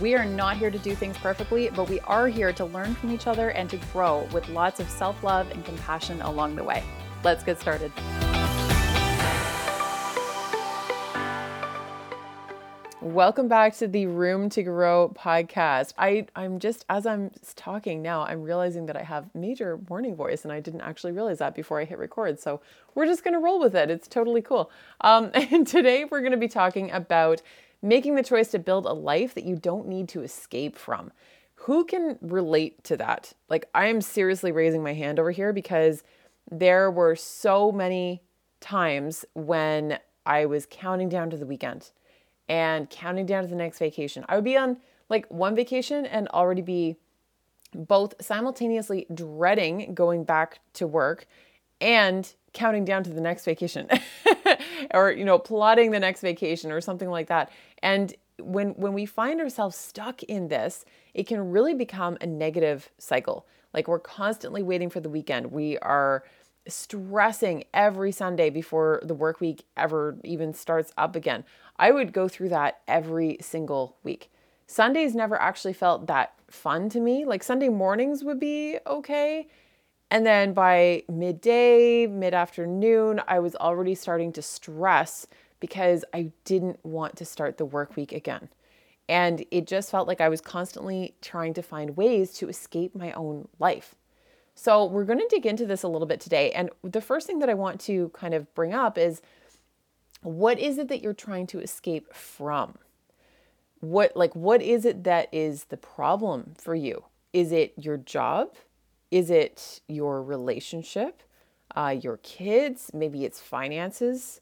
We are not here to do things perfectly, but we are here to learn from each other and to grow with lots of self love and compassion along the way. Let's get started. Welcome back to the Room to Grow podcast. I, I'm just, as I'm talking now, I'm realizing that I have major morning voice and I didn't actually realize that before I hit record. So we're just going to roll with it. It's totally cool. Um, and today we're going to be talking about making the choice to build a life that you don't need to escape from. Who can relate to that? Like, I'm seriously raising my hand over here because there were so many times when I was counting down to the weekend and counting down to the next vacation. I would be on like one vacation and already be both simultaneously dreading going back to work and counting down to the next vacation or you know plotting the next vacation or something like that. And when when we find ourselves stuck in this it can really become a negative cycle. Like we're constantly waiting for the weekend. We are stressing every sunday before the work week ever even starts up again. I would go through that every single week. Sundays never actually felt that fun to me. Like sunday mornings would be okay and then by midday, mid afternoon, I was already starting to stress because I didn't want to start the work week again. And it just felt like I was constantly trying to find ways to escape my own life. So, we're going to dig into this a little bit today. And the first thing that I want to kind of bring up is what is it that you're trying to escape from? What like what is it that is the problem for you? Is it your job? Is it your relationship, uh, your kids? Maybe it's finances.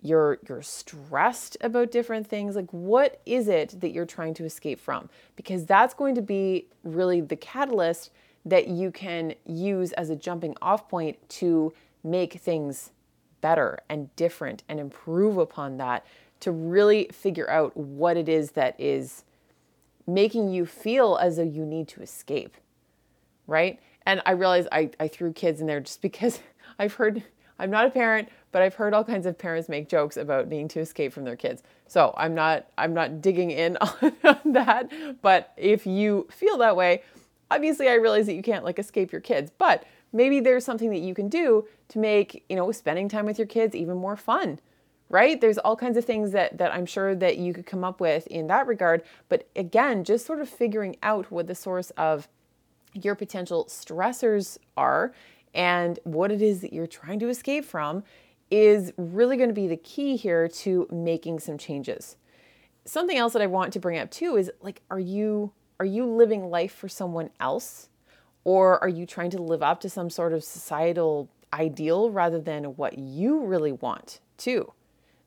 You're you're stressed about different things. Like, what is it that you're trying to escape from? Because that's going to be really the catalyst that you can use as a jumping off point to make things better and different and improve upon that to really figure out what it is that is making you feel as though you need to escape, right? And I realize I, I threw kids in there just because I've heard, I'm not a parent, but I've heard all kinds of parents make jokes about needing to escape from their kids. So I'm not, I'm not digging in on that. But if you feel that way, obviously I realize that you can't like escape your kids, but maybe there's something that you can do to make, you know, spending time with your kids even more fun right there's all kinds of things that that i'm sure that you could come up with in that regard but again just sort of figuring out what the source of your potential stressors are and what it is that you're trying to escape from is really going to be the key here to making some changes. Something else that I want to bring up too is like are you are you living life for someone else or are you trying to live up to some sort of societal ideal rather than what you really want too?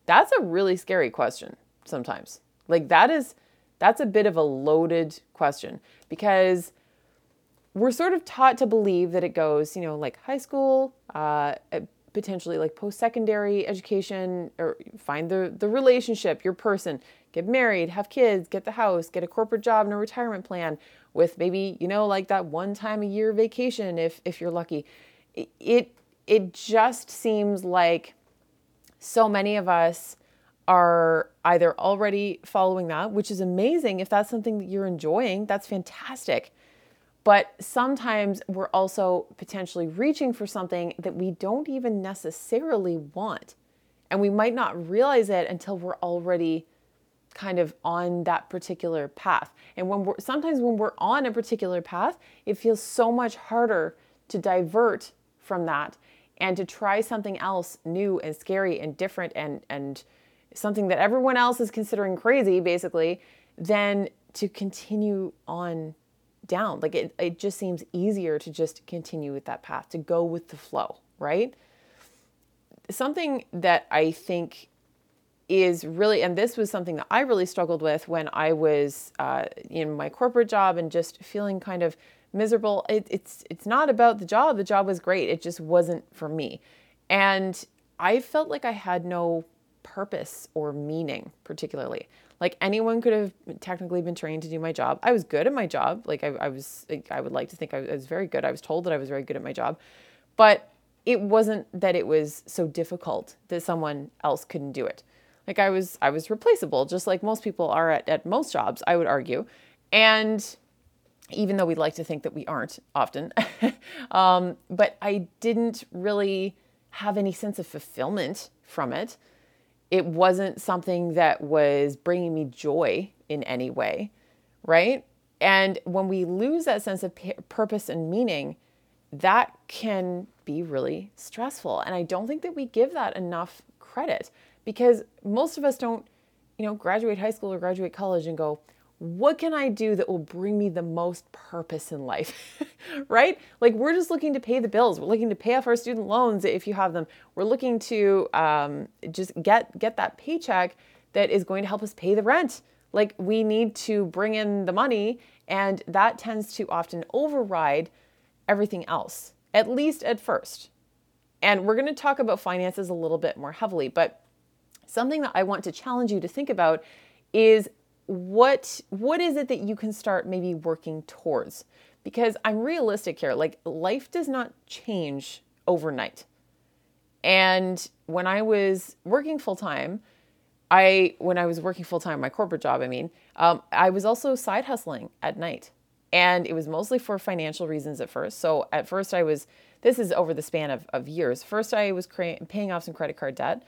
That's a really scary question sometimes. Like that is that's a bit of a loaded question because we're sort of taught to believe that it goes, you know, like high school, uh, potentially like post-secondary education, or find the the relationship, your person, get married, have kids, get the house, get a corporate job and a retirement plan with maybe you know like that one time a year vacation if if you're lucky. It it just seems like so many of us are either already following that, which is amazing. If that's something that you're enjoying, that's fantastic. But sometimes we're also potentially reaching for something that we don't even necessarily want. And we might not realize it until we're already kind of on that particular path. And when we're sometimes when we're on a particular path, it feels so much harder to divert from that and to try something else new and scary and different and and something that everyone else is considering crazy basically than to continue on down. Like it, it just seems easier to just continue with that path, to go with the flow, right? Something that I think is really, and this was something that I really struggled with when I was uh, in my corporate job and just feeling kind of miserable. It, it's it's not about the job. The job was great. It just wasn't for me. And I felt like I had no purpose or meaning particularly. Like anyone could have technically been trained to do my job. I was good at my job. Like I, I was, I would like to think I was very good. I was told that I was very good at my job, but it wasn't that it was so difficult that someone else couldn't do it. Like I was, I was replaceable, just like most people are at, at most jobs, I would argue. And even though we'd like to think that we aren't often, um, but I didn't really have any sense of fulfillment from it it wasn't something that was bringing me joy in any way, right? And when we lose that sense of p- purpose and meaning, that can be really stressful. And I don't think that we give that enough credit because most of us don't, you know, graduate high school or graduate college and go, what can I do that will bring me the most purpose in life? right? Like we're just looking to pay the bills. We're looking to pay off our student loans if you have them. We're looking to um, just get get that paycheck that is going to help us pay the rent. Like we need to bring in the money, and that tends to often override everything else, at least at first. And we're going to talk about finances a little bit more heavily, but something that I want to challenge you to think about is what what is it that you can start maybe working towards? Because i'm realistic here like life does not change overnight. And when i was working full time i when i was working full time my corporate job i mean um, i was also side hustling at night. And it was mostly for financial reasons at first. So at first i was this is over the span of, of years. First i was paying off some credit card debt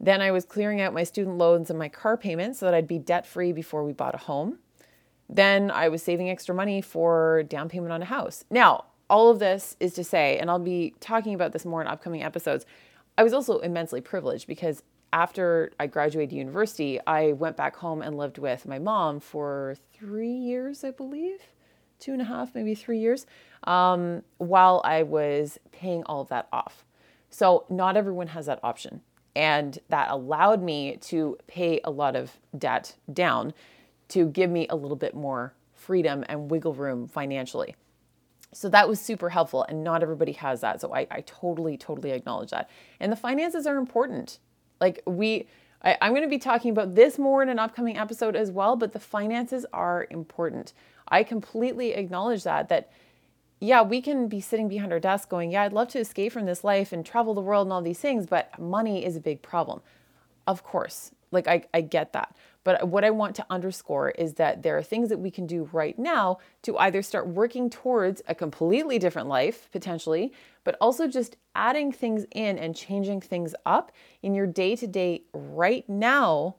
then I was clearing out my student loans and my car payments so that I'd be debt free before we bought a home. Then I was saving extra money for down payment on a house. Now, all of this is to say, and I'll be talking about this more in upcoming episodes, I was also immensely privileged because after I graduated university, I went back home and lived with my mom for three years, I believe, two and a half, maybe three years, um, while I was paying all of that off. So, not everyone has that option. And that allowed me to pay a lot of debt down to give me a little bit more freedom and wiggle room financially. So that was super helpful, and not everybody has that. So I, I totally, totally acknowledge that. And the finances are important. Like we, I, I'm going to be talking about this more in an upcoming episode as well, but the finances are important. I completely acknowledge that, that yeah, we can be sitting behind our desk going, yeah, I'd love to escape from this life and travel the world and all these things, but money is a big problem. Of course, like I, I get that. But what I want to underscore is that there are things that we can do right now to either start working towards a completely different life, potentially, but also just adding things in and changing things up in your day to day right now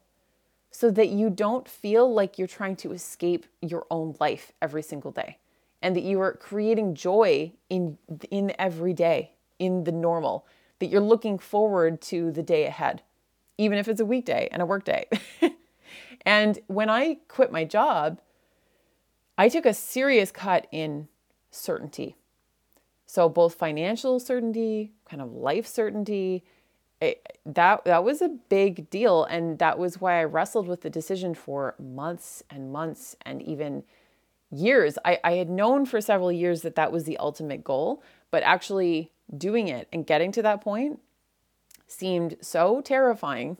so that you don't feel like you're trying to escape your own life every single day and that you are creating joy in in every day in the normal that you're looking forward to the day ahead even if it's a weekday and a work day and when i quit my job i took a serious cut in certainty. So both financial certainty kind of life certainty it, that that was a big deal. And that was why i wrestled with the decision for months and months and even years. I, I had known for several years that that was the ultimate goal, but actually doing it and getting to that point seemed so terrifying.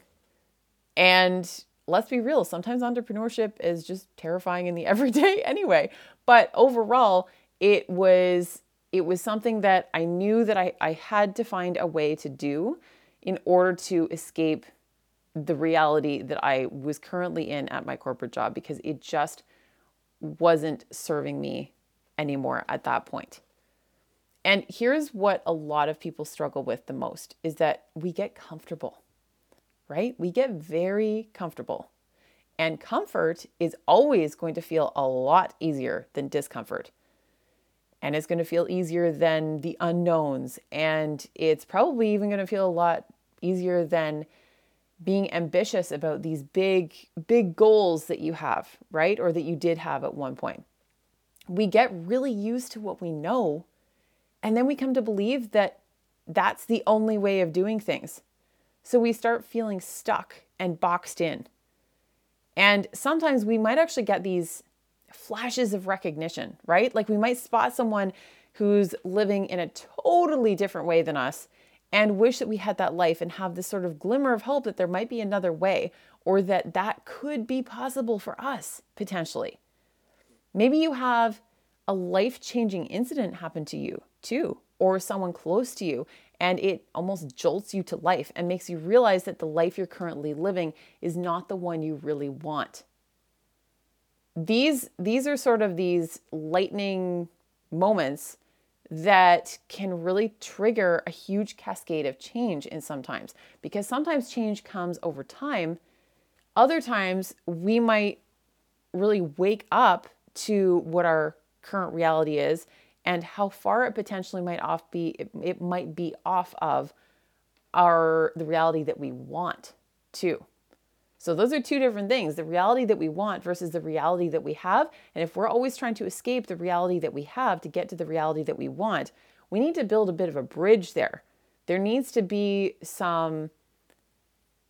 And let's be real, sometimes entrepreneurship is just terrifying in the everyday anyway. But overall, it was it was something that I knew that I, I had to find a way to do in order to escape the reality that I was currently in at my corporate job because it just wasn't serving me anymore at that point. And here's what a lot of people struggle with the most is that we get comfortable, right? We get very comfortable. And comfort is always going to feel a lot easier than discomfort. And it's going to feel easier than the unknowns. And it's probably even going to feel a lot easier than being ambitious about these big, big goals that you have, right? Or that you did have at one point. We get really used to what we know, and then we come to believe that that's the only way of doing things. So we start feeling stuck and boxed in. And sometimes we might actually get these flashes of recognition, right? Like we might spot someone who's living in a totally different way than us and wish that we had that life and have this sort of glimmer of hope that there might be another way or that that could be possible for us potentially. Maybe you have a life changing incident happen to you too, or someone close to you, and it almost jolts you to life and makes you realize that the life you're currently living is not the one you really want. These, these are sort of these lightning moments that can really trigger a huge cascade of change in sometimes because sometimes change comes over time. Other times we might really wake up to what our current reality is and how far it potentially might off be it, it might be off of our the reality that we want too. So those are two different things, the reality that we want versus the reality that we have. And if we're always trying to escape the reality that we have to get to the reality that we want, we need to build a bit of a bridge there. There needs to be some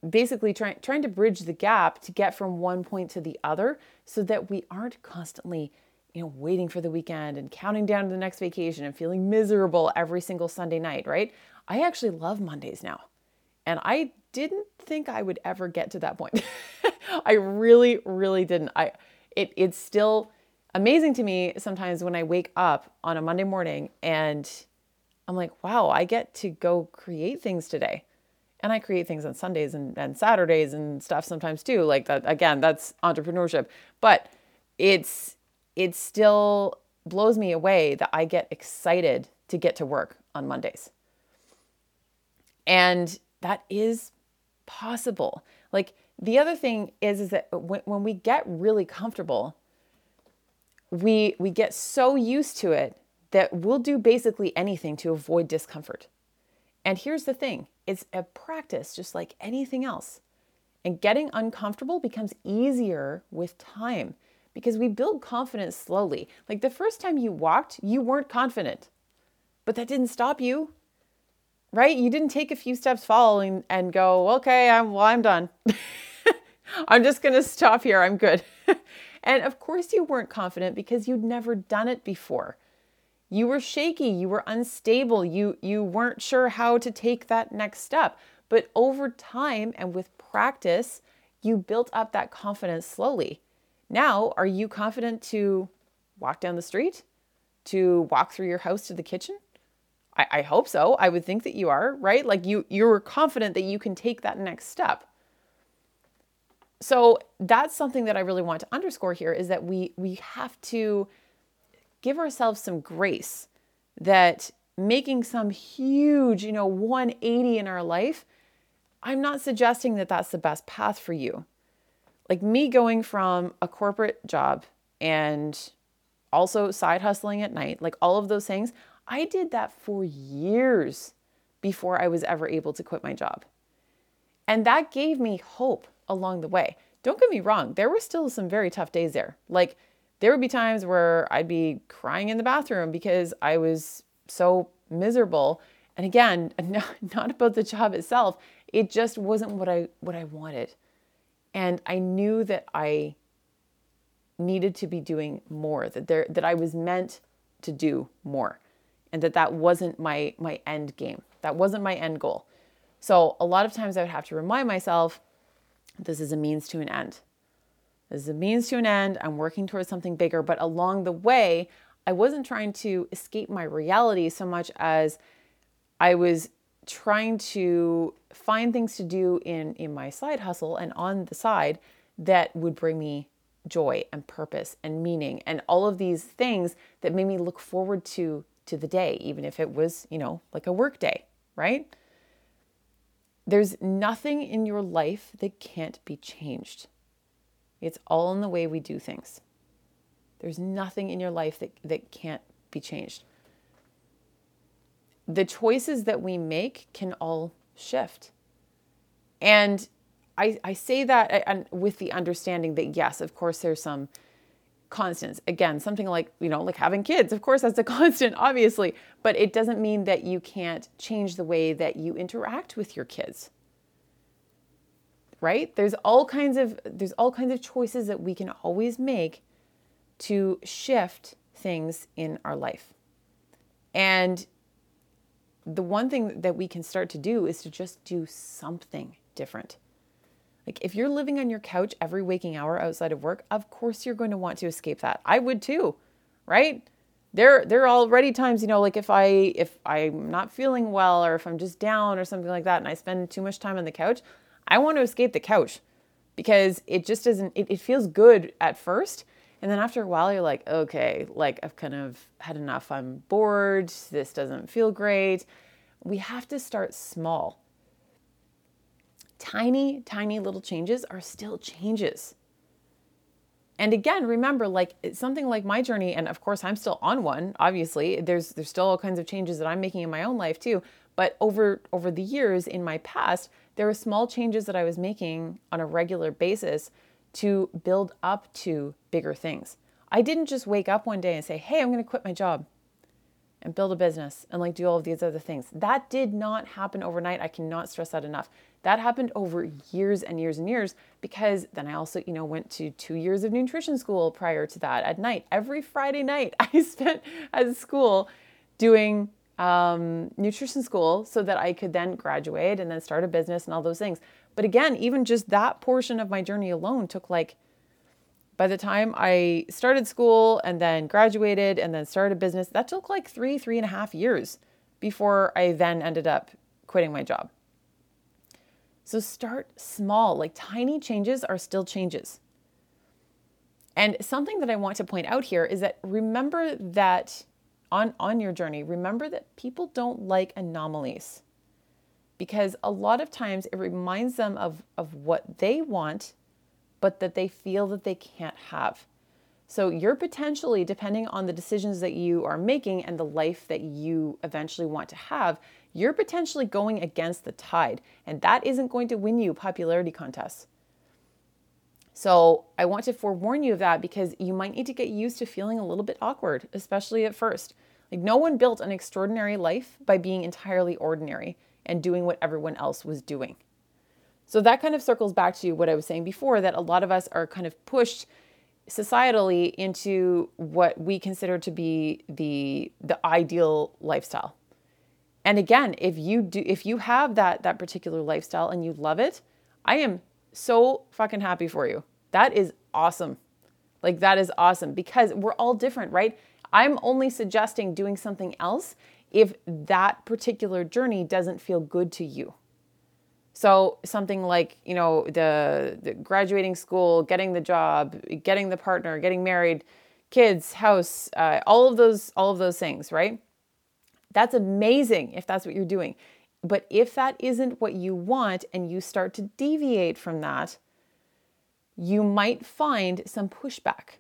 basically trying trying to bridge the gap to get from one point to the other so that we aren't constantly you know waiting for the weekend and counting down to the next vacation and feeling miserable every single Sunday night, right? I actually love Mondays now. And I didn't think I would ever get to that point. I really, really didn't. I it it's still amazing to me sometimes when I wake up on a Monday morning and I'm like, wow, I get to go create things today. And I create things on Sundays and, and Saturdays and stuff sometimes too. Like that again, that's entrepreneurship. But it's it still blows me away that I get excited to get to work on Mondays. And that is possible. Like the other thing is is that when, when we get really comfortable, we we get so used to it that we'll do basically anything to avoid discomfort. And here's the thing, it's a practice just like anything else. And getting uncomfortable becomes easier with time because we build confidence slowly. Like the first time you walked, you weren't confident. But that didn't stop you right? You didn't take a few steps following and go, okay, I'm well, I'm done. I'm just going to stop here. I'm good. and of course, you weren't confident because you'd never done it before. You were shaky, you were unstable, you, you weren't sure how to take that next step. But over time and with practice, you built up that confidence slowly. Now, are you confident to walk down the street, to walk through your house to the kitchen? I, I hope so. I would think that you are, right? Like you you're confident that you can take that next step. So that's something that I really want to underscore here is that we we have to give ourselves some grace that making some huge, you know, 180 in our life, I'm not suggesting that that's the best path for you. Like me going from a corporate job and also side hustling at night, like all of those things, I did that for years before I was ever able to quit my job. And that gave me hope along the way. Don't get me wrong, there were still some very tough days there. Like, there would be times where I'd be crying in the bathroom because I was so miserable. And again, not about the job itself, it just wasn't what I what I wanted. And I knew that I needed to be doing more, that there that I was meant to do more and that that wasn't my my end game. That wasn't my end goal. So a lot of times I would have to remind myself this is a means to an end. This is a means to an end. I'm working towards something bigger, but along the way, I wasn't trying to escape my reality so much as I was trying to find things to do in in my side hustle and on the side that would bring me joy and purpose and meaning and all of these things that made me look forward to to the day, even if it was, you know, like a work day, right? There's nothing in your life that can't be changed. It's all in the way we do things. There's nothing in your life that, that can't be changed. The choices that we make can all shift. And I, I say that with the understanding that, yes, of course, there's some constants. Again, something like, you know, like having kids. Of course, that's a constant, obviously, but it doesn't mean that you can't change the way that you interact with your kids. Right? There's all kinds of there's all kinds of choices that we can always make to shift things in our life. And the one thing that we can start to do is to just do something different. Like if you're living on your couch every waking hour outside of work, of course you're going to want to escape that. I would too, right? There there are already times, you know, like if I if I'm not feeling well or if I'm just down or something like that and I spend too much time on the couch, I want to escape the couch because it just doesn't it, it feels good at first. And then after a while you're like, okay, like I've kind of had enough. I'm bored. This doesn't feel great. We have to start small tiny, tiny little changes are still changes. And again, remember, like something like my journey, and of course I'm still on one, obviously. There's there's still all kinds of changes that I'm making in my own life too. But over over the years in my past, there were small changes that I was making on a regular basis to build up to bigger things. I didn't just wake up one day and say, Hey, I'm gonna quit my job and build a business and like do all of these other things. That did not happen overnight. I cannot stress that enough. That happened over years and years and years because then I also, you know, went to 2 years of nutrition school prior to that at night. Every Friday night I spent at school doing um, nutrition school so that I could then graduate and then start a business and all those things. But again, even just that portion of my journey alone took like by the time I started school and then graduated and then started a business, that took like three, three and a half years before I then ended up quitting my job. So start small, like tiny changes are still changes. And something that I want to point out here is that remember that on, on your journey, remember that people don't like anomalies because a lot of times it reminds them of, of what they want but that they feel that they can't have. So you're potentially, depending on the decisions that you are making and the life that you eventually want to have, you're potentially going against the tide. And that isn't going to win you popularity contests. So I want to forewarn you of that because you might need to get used to feeling a little bit awkward, especially at first. Like no one built an extraordinary life by being entirely ordinary and doing what everyone else was doing. So that kind of circles back to what I was saying before that a lot of us are kind of pushed societally into what we consider to be the the ideal lifestyle. And again, if you do if you have that that particular lifestyle and you love it, I am so fucking happy for you. That is awesome. Like that is awesome because we're all different, right? I'm only suggesting doing something else if that particular journey doesn't feel good to you. So something like, you know, the, the, graduating school, getting the job, getting the partner, getting married, kids, house, uh, all of those, all of those things, right? That's amazing if that's what you're doing. But if that isn't what you want and you start to deviate from that, you might find some pushback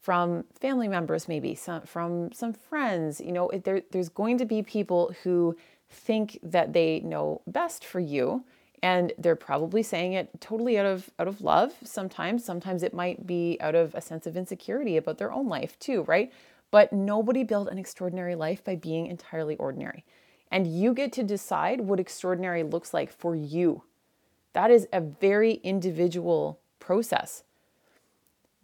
from family members, maybe some from some friends. You know, there, there's going to be people who think that they know best for you and they're probably saying it totally out of out of love sometimes. Sometimes it might be out of a sense of insecurity about their own life too right? But nobody built an extraordinary life by being entirely ordinary. And you get to decide what extraordinary looks like for you. That is a very individual process.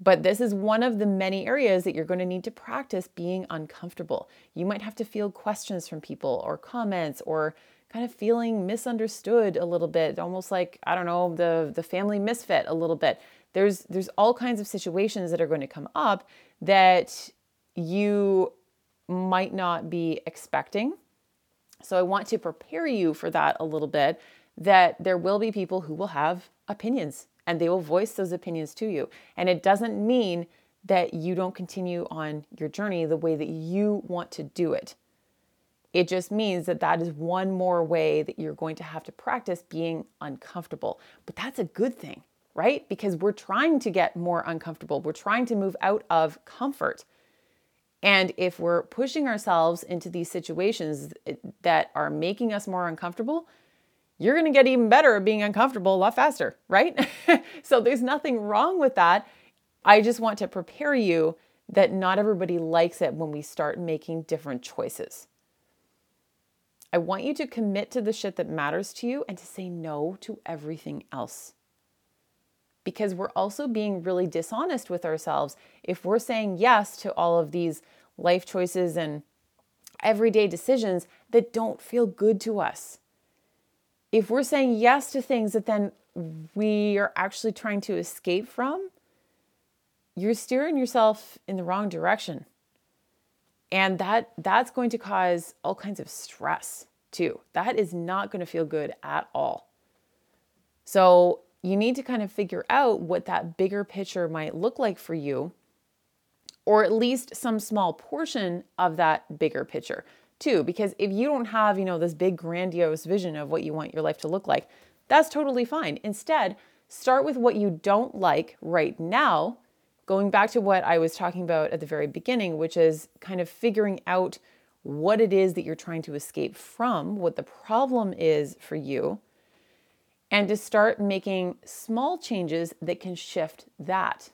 But this is one of the many areas that you're going to need to practice being uncomfortable. You might have to field questions from people or comments or kind of feeling misunderstood a little bit, almost like, I don't know, the, the family misfit a little bit. There's, there's all kinds of situations that are going to come up that you might not be expecting. So I want to prepare you for that a little bit that there will be people who will have opinions and they will voice those opinions to you. And it doesn't mean that you don't continue on your journey the way that you want to do it. It just means that that is one more way that you're going to have to practice being uncomfortable. But that's a good thing, right? Because we're trying to get more uncomfortable. We're trying to move out of comfort. And if we're pushing ourselves into these situations eh, that are making us more uncomfortable, you're going to get even better at being uncomfortable a lot faster, right? so there's nothing wrong with that. I just want to prepare you that not everybody likes it when we start making different choices. I want you to commit to the shit that matters to you and to say no to everything else. because we're also being really dishonest with ourselves if we're saying yes to all of these life choices and everyday decisions that don't feel good to us. If we're saying yes to things that then we are actually trying to escape from, you're steering yourself in the wrong direction. And that that's going to cause all kinds of stress too. That is not going to feel good at all. So, you need to kind of figure out what that bigger picture might look like for you or at least some small portion of that bigger picture too because if you don't have you know this big grandiose vision of what you want your life to look like that's totally fine instead start with what you don't like right now going back to what i was talking about at the very beginning which is kind of figuring out what it is that you're trying to escape from what the problem is for you and to start making small changes that can shift that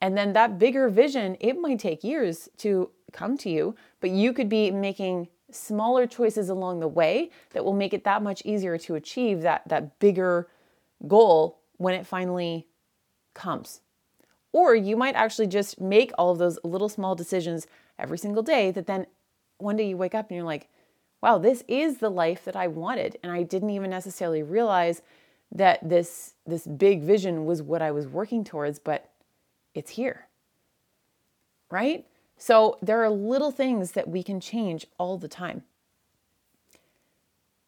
and then that bigger vision, it might take years to come to you, but you could be making smaller choices along the way that will make it that much easier to achieve that, that bigger goal when it finally comes. Or you might actually just make all of those little small decisions every single day that then one day you wake up and you're like, wow, this is the life that I wanted. And I didn't even necessarily realize that this this big vision was what I was working towards, but it's here. Right? So there are little things that we can change all the time.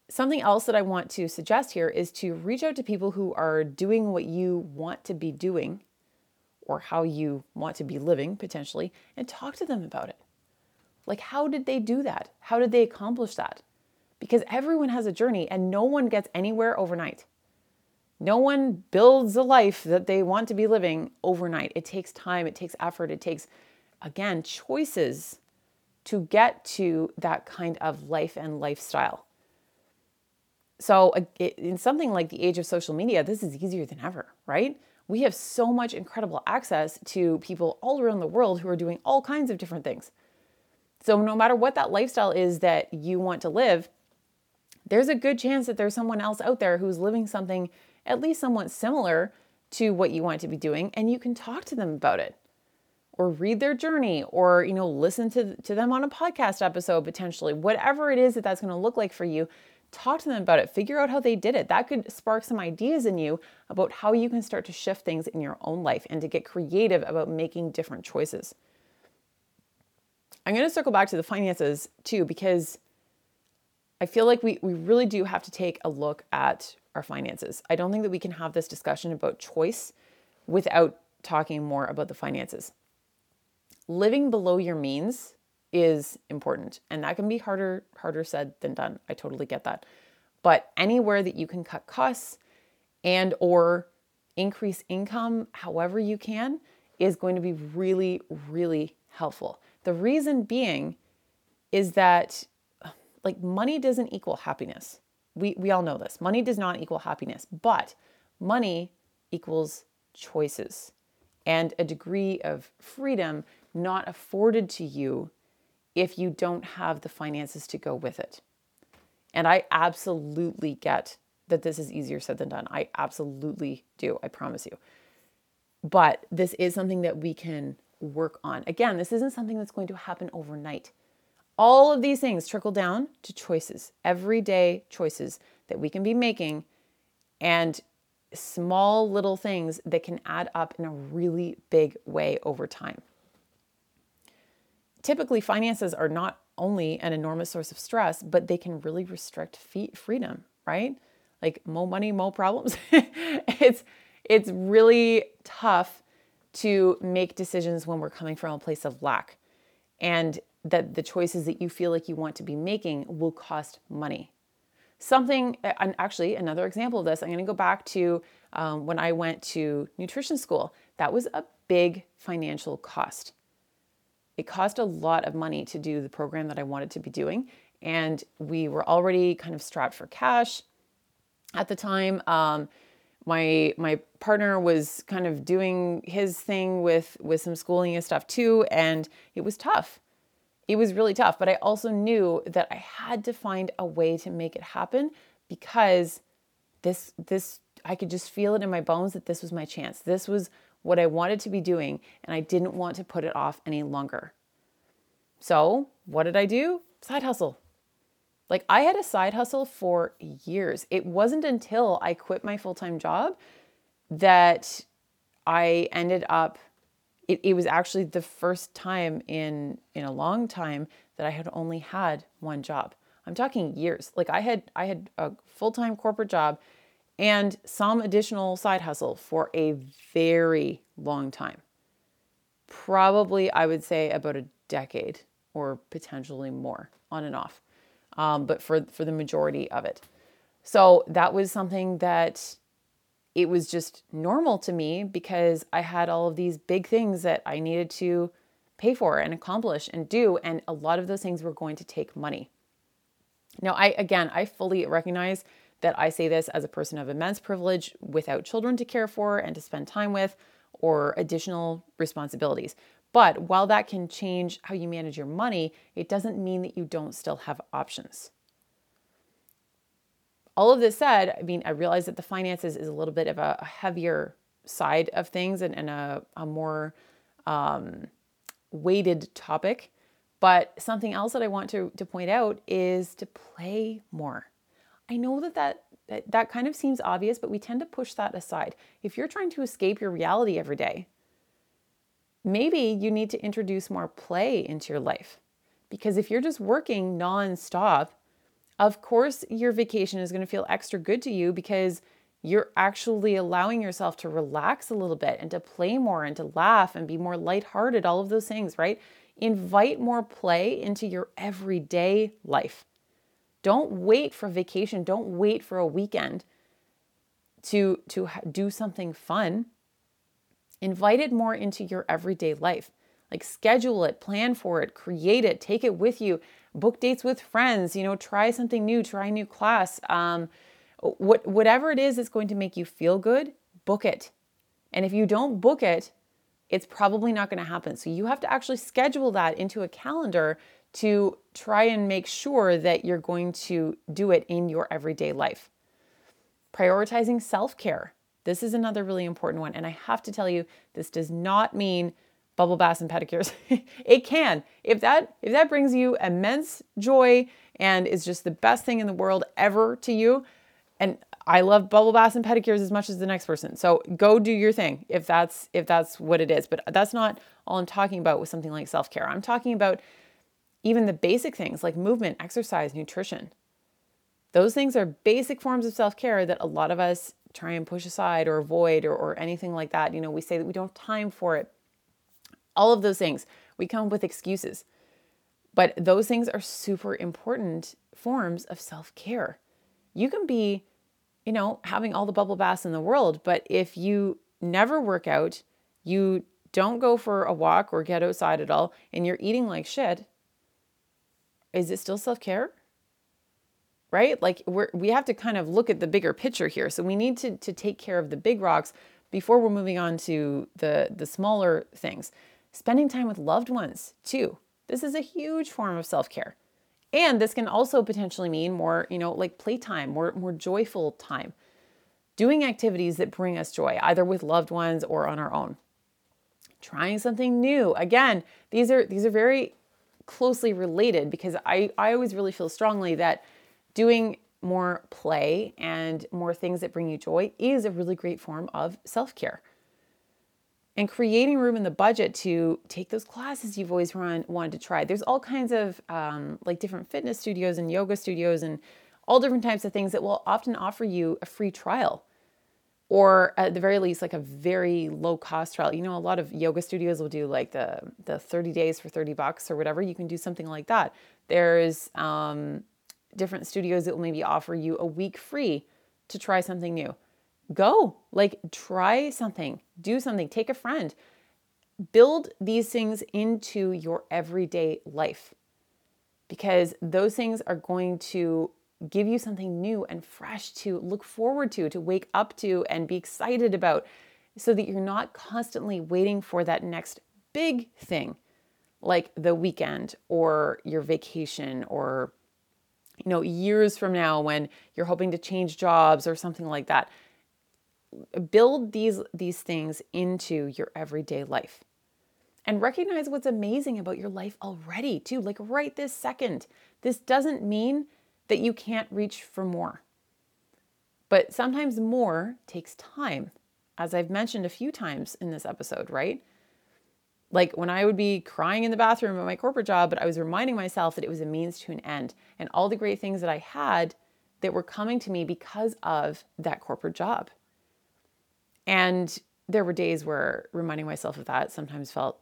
Something else that I want to suggest here is to reach out to people who are doing what you want to be doing or how you want to be living potentially and talk to them about it. Like, how did they do that? How did they accomplish that? Because everyone has a journey and no one gets anywhere overnight. No one builds a life that they want to be living overnight. It takes time, it takes effort, it takes, again, choices to get to that kind of life and lifestyle. So, in something like the age of social media, this is easier than ever, right? We have so much incredible access to people all around the world who are doing all kinds of different things. So, no matter what that lifestyle is that you want to live, there's a good chance that there's someone else out there who's living something at least somewhat similar to what you want to be doing and you can talk to them about it or read their journey or you know listen to, to them on a podcast episode potentially whatever it is that that's going to look like for you talk to them about it figure out how they did it that could spark some ideas in you about how you can start to shift things in your own life and to get creative about making different choices i'm going to circle back to the finances too because i feel like we, we really do have to take a look at our finances. I don't think that we can have this discussion about choice without talking more about the finances. Living below your means is important and that can be harder harder said than done. I totally get that. But anywhere that you can cut costs and or increase income however you can is going to be really really helpful. The reason being is that like money doesn't equal happiness. We, we all know this. Money does not equal happiness, but money equals choices and a degree of freedom not afforded to you if you don't have the finances to go with it. And I absolutely get that this is easier said than done. I absolutely do. I promise you. But this is something that we can work on. Again, this isn't something that's going to happen overnight. All of these things trickle down to choices, everyday choices that we can be making, and small little things that can add up in a really big way over time. Typically, finances are not only an enormous source of stress, but they can really restrict freedom, right? Like more money, more problems. it's it's really tough to make decisions when we're coming from a place of lack. And that the choices that you feel like you want to be making will cost money. Something, and actually, another example of this, I'm going to go back to um, when I went to nutrition school. That was a big financial cost. It cost a lot of money to do the program that I wanted to be doing. And we were already kind of strapped for cash at the time. Um, my my partner was kind of doing his thing with with some schooling and stuff too and it was tough it was really tough, but I also knew that I had to find a way to make it happen because this this I could just feel it in my bones that this was my chance. This was what I wanted to be doing, and I didn't want to put it off any longer. So, what did I do? Side hustle. Like, I had a side hustle for years. It wasn't until I quit my full time job that I ended up, it, it was actually the first time in, in a long time that I had only had one job. I'm talking years. Like I had I had a full-time corporate job and some additional side hustle for a very long time. Probably, I would say about a decade or potentially more on and off, um, but for, for the majority of it. So that was something that it was just normal to me because I had all of these big things that I needed to pay for and accomplish and do. And a lot of those things were going to take money. Now, I again, I fully recognize that I say this as a person of immense privilege without children to care for and to spend time with or additional responsibilities. But while that can change how you manage your money, it doesn't mean that you don't still have options. All of this said, I mean, I realize that the finances is a little bit of a, heavier side of things and, and a, a more um, weighted topic. But something else that I want to, to point out is to play more. I know that, that that kind of seems obvious, but we tend to push that aside. If you're trying to escape your reality every day, maybe you need to introduce more play into your life. Because if you're just working nonstop, of course your vacation is going to feel extra good to you because you're actually allowing yourself to relax a little bit and to play more and to laugh and be more lighthearted, all of those things, right? Invite more play into your everyday life. Don't wait for vacation. Don't wait for a weekend to, to do something fun. Invite it more into your everyday life. Like schedule it, plan for it, create it, take it with you, book dates with friends, you know, try something new, try a new class. Um, what, whatever it is that's going to make you feel good, book it. And if you don't book it, it's probably not going to happen. So you have to actually schedule that into a calendar to try and make sure that you're going to do it in your everyday life. Prioritizing self care. This is another really important one. And I have to tell you, this does not mean bubble baths and pedicures. it can. If that if that brings you immense joy and is just the best thing in the world ever to you, and I love bubble baths and pedicures as much as the next person. So go do your thing if that's if that's what it is. But that's not all I'm talking about with something like self-care. I'm talking about even the basic things like movement, exercise, nutrition. Those things are basic forms of self-care that a lot of us try and push aside or avoid or, or anything like that. You know, we say that we don't have time for it. All of those things, we come up with excuses. But those things are super important forms of self-care. You can be you know, having all the bubble baths in the world. But if you never work out, you don't go for a walk or get outside at all, and you're eating like shit, is it still self care? Right? Like we're we have to kind of look at the bigger picture here. So we need to to take care of the big rocks before we're moving on to the the smaller things. Spending time with loved ones too. This is a huge form of self care. And this can also potentially mean more, you know, like playtime, more more joyful time. Doing activities that bring us joy, either with loved ones or on our own. Trying something new. Again, these are these are very closely related because I, I always really feel strongly that doing more play and more things that bring you joy is a really great form of self-care and creating room in the budget to take those classes you've always run, wanted to try. There's all kinds of um, like different fitness studios and yoga studios and all different types of things that will often offer you a free trial or at the very least like a very low cost trial. You know, a lot of yoga studios will do like the the 30 days for 30 bucks or whatever. You can do something like that. There's um, different studios that will maybe offer you a week free to try something new go like try something do something take a friend build these things into your everyday life because those things are going to give you something new and fresh to look forward to to wake up to and be excited about so that you're not constantly waiting for that next big thing like the weekend or your vacation or you know years from now when you're hoping to change jobs or something like that build these these things into your everyday life. And recognize what's amazing about your life already, too, like right this second. This doesn't mean that you can't reach for more. But sometimes more takes time, as I've mentioned a few times in this episode, right? Like when I would be crying in the bathroom at my corporate job, but I was reminding myself that it was a means to an end and all the great things that I had that were coming to me because of that corporate job. And there were days where reminding myself of that sometimes felt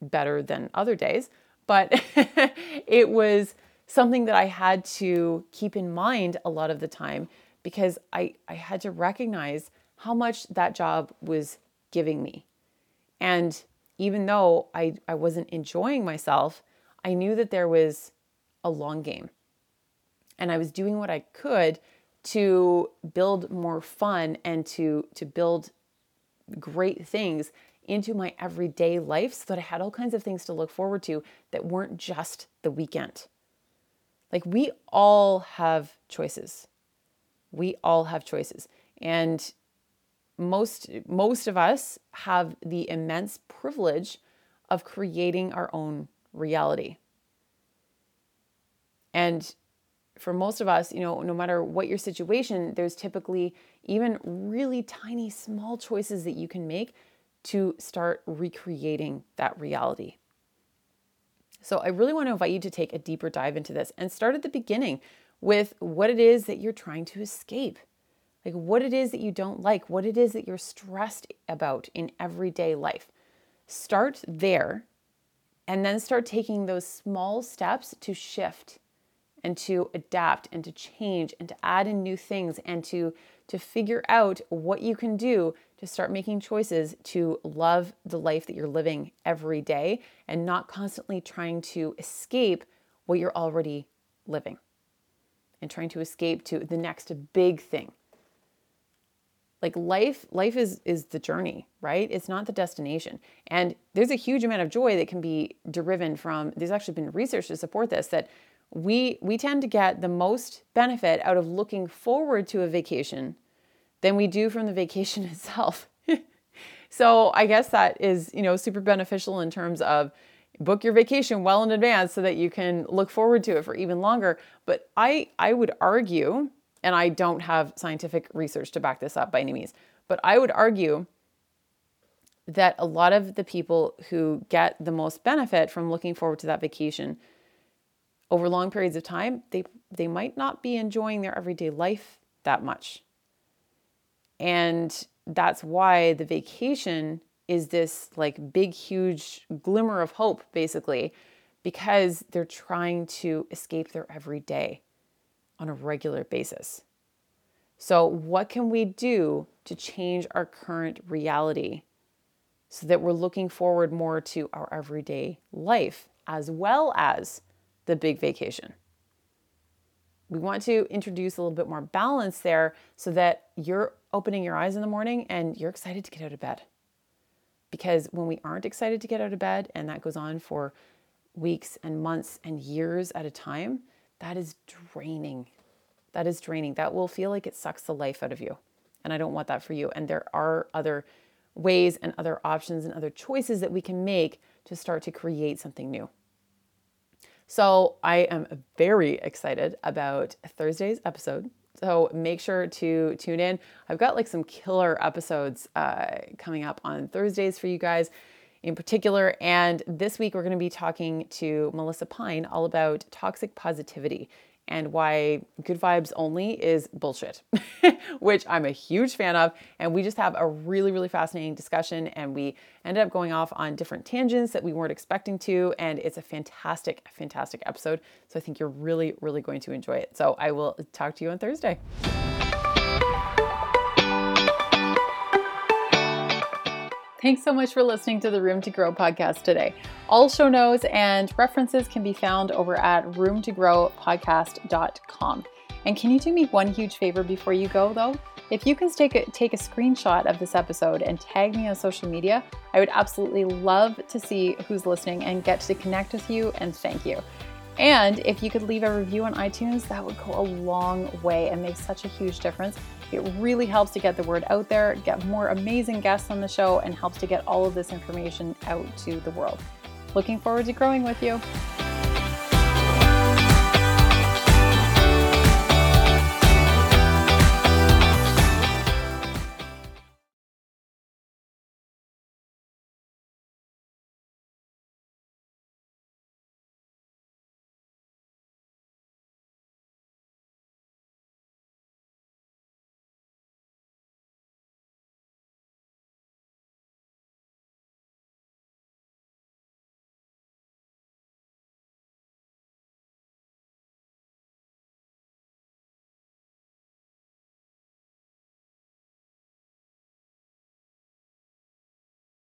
better than other days, but it was something that I had to keep in mind a lot of the time because I, I had to recognize how much that job was giving me. And even though I, I wasn't enjoying myself, I knew that there was a long game. And I was doing what I could to build more fun and to, to build great things into my everyday life so that I had all kinds of things to look forward to that weren't just the weekend. Like we all have choices. We all have choices. And most most of us have the immense privilege of creating our own reality. And for most of us, you know, no matter what your situation, there's typically even really tiny small choices that you can make to start recreating that reality. So I really want to invite you to take a deeper dive into this and start at the beginning with what it is that you're trying to escape. Like what it is that you don't like, what it is that you're stressed about in everyday life. Start there and then start taking those small steps to shift and to adapt and to change and to add in new things and to to figure out what you can do to start making choices to love the life that you're living every day and not constantly trying to escape what you're already living and trying to escape to the next big thing. Like life life is is the journey right? It's not the destination. And there's a huge amount of joy that can be driven from there's actually been research to support this that we we tend to get the most benefit out of looking forward to a vacation than we do from the vacation itself. so I guess that is, you know, super beneficial in terms of book your vacation well in advance so that you can look forward to it for even longer. But I I would argue, and I don't have scientific research to back this up by any means, but I would argue that a lot of the people who get the most benefit from looking forward to that vacation over long periods of time, they they might not be enjoying their everyday life that much. And that's why the vacation is this like big, huge glimmer of hope, basically, because they're trying to escape their everyday on a regular basis. So, what can we do to change our current reality so that we're looking forward more to our everyday life as well as the big vacation? We want to introduce a little bit more balance there so that you're opening your eyes in the morning and you're excited to get out of bed. Because when we aren't excited to get out of bed, and that goes on for weeks and months and years at a time, that is draining. That is draining. That will feel like it sucks the life out of you. And I don't want that for you. And there are other ways and other options and other choices that we can make to start to create something new. So I am very excited about Thursday's episode. So make sure to tune in. I've got like some killer episodes uh, coming up on Thursdays for you guys in particular. And this week we're going to be talking to Melissa Pine all about toxic positivity and why good vibes only is bullshit, which I'm a huge fan of. And we just have a really, really fascinating discussion. And we ended up going off on different tangents that we weren't expecting to. And it's a fantastic, fantastic episode. So I think you're really, really going to enjoy it. So I will talk to you on Thursday. Thanks so much for listening to the Room to Grow podcast today. All show notes and references can be found over at roomtogrowpodcast.com. And can you do me one huge favor before you go, though? If you can take a, take a screenshot of this episode and tag me on social media, I would absolutely love to see who's listening and get to connect with you and thank you. And if you could leave a review on iTunes, that would go a long way and make such a huge difference. It really helps to get the word out there, get more amazing guests on the show, and helps to get all of this information out to the world. Looking forward to growing with you.